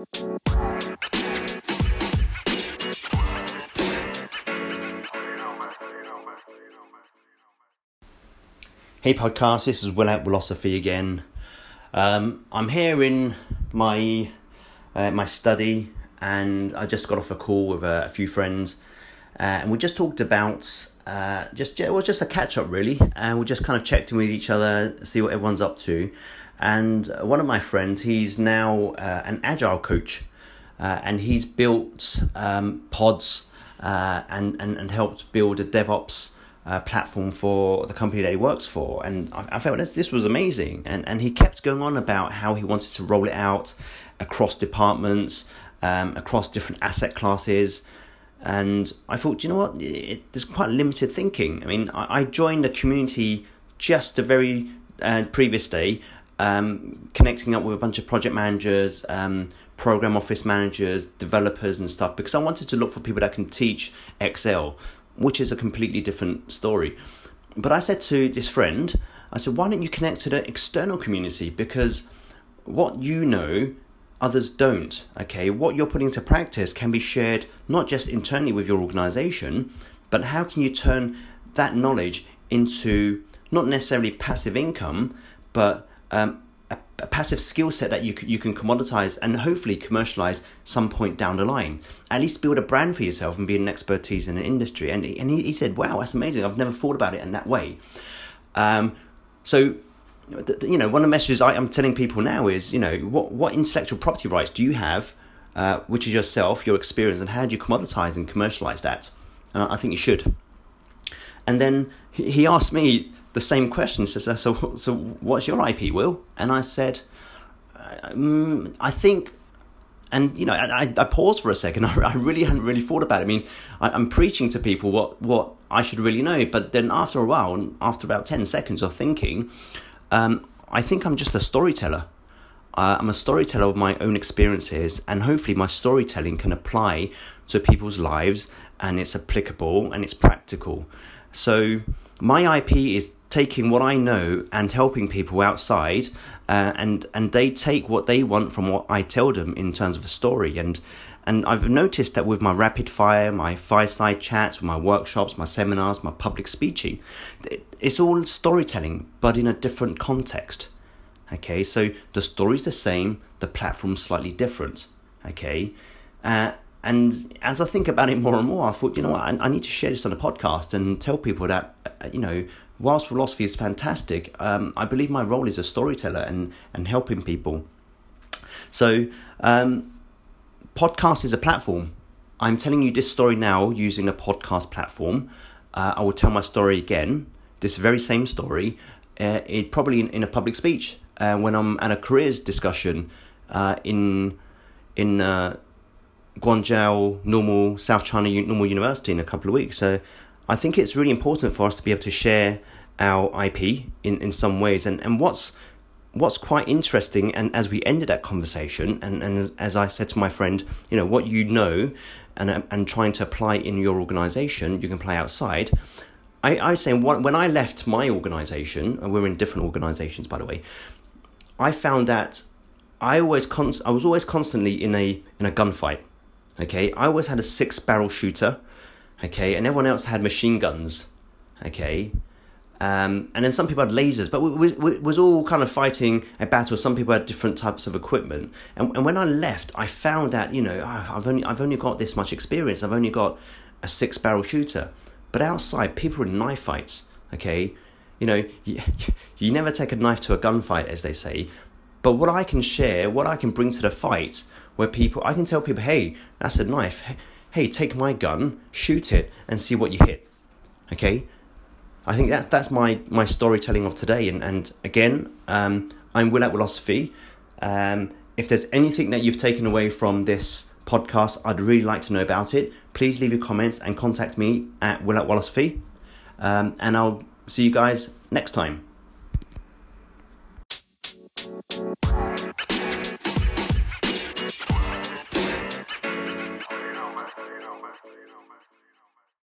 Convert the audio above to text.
Hey podcast, this is Will at Philosophy again. Um, I'm here in my uh, my study, and I just got off a call with a, a few friends, uh, and we just talked about uh, just it was just a catch up really, and we just kind of checked in with each other, see what everyone's up to, and one of my friends, he's now uh, an agile coach, uh, and he's built um, pods uh, and and and helped build a DevOps uh, platform for the company that he works for. And I, I felt this, this was amazing. And, and he kept going on about how he wanted to roll it out across departments, um, across different asset classes. And I thought, you know what, there's quite limited thinking. I mean, I, I joined the community just the very uh, previous day, um, connecting up with a bunch of project managers, um, program office managers, developers, and stuff because I wanted to look for people that can teach Excel which is a completely different story. But I said to this friend, I said, why don't you connect to the external community? Because what you know, others don't. Okay, what you're putting into practice can be shared not just internally with your organization, but how can you turn that knowledge into not necessarily passive income, but um, a passive skill set that you can, you can commoditize and hopefully commercialize some point down the line. At least build a brand for yourself and be an expertise in an industry. And, and he, he said, wow, that's amazing. I've never thought about it in that way. Um, so, you know, one of the messages I, am telling people now is, you know, what, what intellectual property rights do you have, uh, which is yourself, your experience, and how do you commoditize and commercialize that? And I, think you should. And then he asked me, the same question. Says, so, so what's your IP, Will? And I said, um, I think, and you know, I, I paused for a second. I, really hadn't really thought about it. I mean, I, am preaching to people what, what I should really know, but then after a while, after about 10 seconds of thinking, um, I think I'm just a storyteller. Uh, I'm a storyteller of my own experiences, and hopefully, my storytelling can apply to people's lives and it's applicable and it's practical. So, my IP is taking what I know and helping people outside, uh, and and they take what they want from what I tell them in terms of a story. And and I've noticed that with my rapid fire, my fireside chats, with my workshops, my seminars, my public speaking, it's all storytelling, but in a different context. Okay, so the story's the same, the platform's slightly different. Okay, uh, and as I think about it more and more, I thought, you know what, I, I need to share this on a podcast and tell people that, uh, you know, whilst philosophy is fantastic, um, I believe my role is a storyteller and, and helping people. So, um, podcast is a platform. I'm telling you this story now using a podcast platform. Uh, I will tell my story again, this very same story, uh, it probably in, in a public speech uh, when I'm at a careers discussion uh, in in uh, Guangzhou Normal South China Normal University in a couple of weeks. So I think it's really important for us to be able to share our IP in, in some ways. And, and what's what's quite interesting, and as we ended that conversation, and, and as, as I said to my friend, you know, what you know and, and trying to apply in your organization, you can play outside. I, I was saying when I left my organization, and we're in different organizations, by the way, I found that I always const- I was always constantly in a in a gunfight. Okay, I always had a six barrel shooter. Okay, and everyone else had machine guns. Okay, um, and then some people had lasers, but we, was all kind of fighting a battle. Some people had different types of equipment, and, and when I left, I found that you know I've only I've only got this much experience. I've only got a six barrel shooter, but outside people are in knife fights. Okay, you know you, you never take a knife to a gunfight, as they say. But what I can share, what I can bring to the fight, where people I can tell people, hey, that's a knife. Hey, take my gun, shoot it, and see what you hit. Okay I think that's that's my my storytelling of today. And and again, um, I'm Will at Philosophy. Um, if there's anything that you've taken away from this podcast, I'd really like to know about it. Please leave your comments and contact me at Will at Philosophy. Um, and I'll see you guys next time.